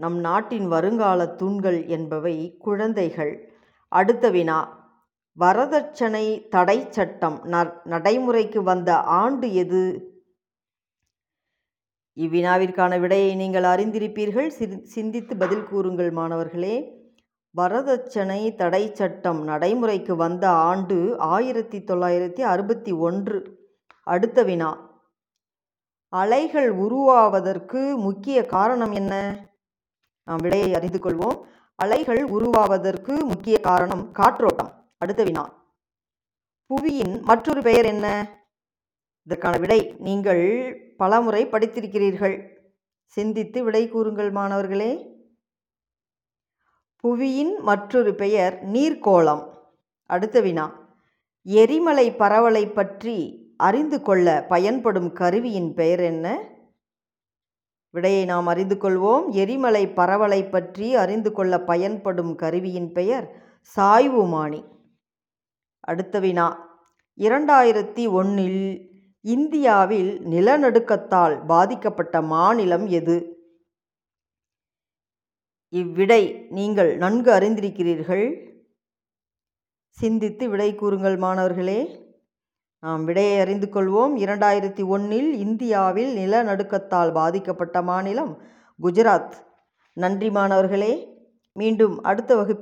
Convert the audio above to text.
நம் நாட்டின் வருங்கால தூண்கள் என்பவை குழந்தைகள். அடுத்த வினா. வரதட்சணை தடை சட்டம் நடைமுறைக்கு வந்த ஆண்டு எது? இவ்வினாவிற்கான விடையை நீங்கள் அறிந்திருப்பீர்கள். சிந்தித்து பதில் கூறுங்கள் மாணவர்களே. வரதட்சணை தடை சட்டம் நடைமுறைக்கு வந்த ஆண்டு ஆயிரத்தி தொள்ளாயிரத்தி அறுபத்தி ஒன்று அடுத்த வினா. அலைகள் உருவாவதற்கு முக்கிய காரணம் என்ன? நாம் விடையை அறிந்து கொள்வோம். அலைகள் உருவாவதற்கு முக்கிய காரணம் காற்றோட்டம். அடுத்த வினா. புவியின் மற்றொரு பெயர் என்ன? இதற்கான விடை நீங்கள் பலமுறை படித்திருக்கிறீர்கள். சிந்தித்து விடை கூறுங்கள் மாணவர்களே. புவியின் மற்றொரு பெயர் நீர்க்கோளம். அடுத்த வினா. எரிமலை பரவலை பற்றி அறிந்து கொள்ள பயன்படும் கருவியின் பெயர் என்ன? விடையை நாம் அறிந்து கொள்வோம். எரிமலை பரவலை பற்றி அறிந்து கொள்ள பயன்படும் கருவியின் பெயர் சாய்வுமானி அடுத்த வினா. இரண்டாயிரத்தி ஒன்றில் இந்தியாவில் நிலநடுக்கத்தால் பாதிக்கப்பட்ட மாநிலம் எது? இவ்விடை நீங்கள் நன்கு அறிந்திருக்கிறீர்கள். சிந்தித்து விடை கூறுங்கள் மாணவர்களே. நாம் விடையை அறிந்து கொள்வோம். இரண்டாயிரத்தி ஒன்றில் இந்தியாவில் நிலநடுக்கத்தால் பாதிக்கப்பட்ட மாநிலம் குஜராத். நன்றி மாணவர்களே. மீண்டும் அடுத்த வகுப்பில்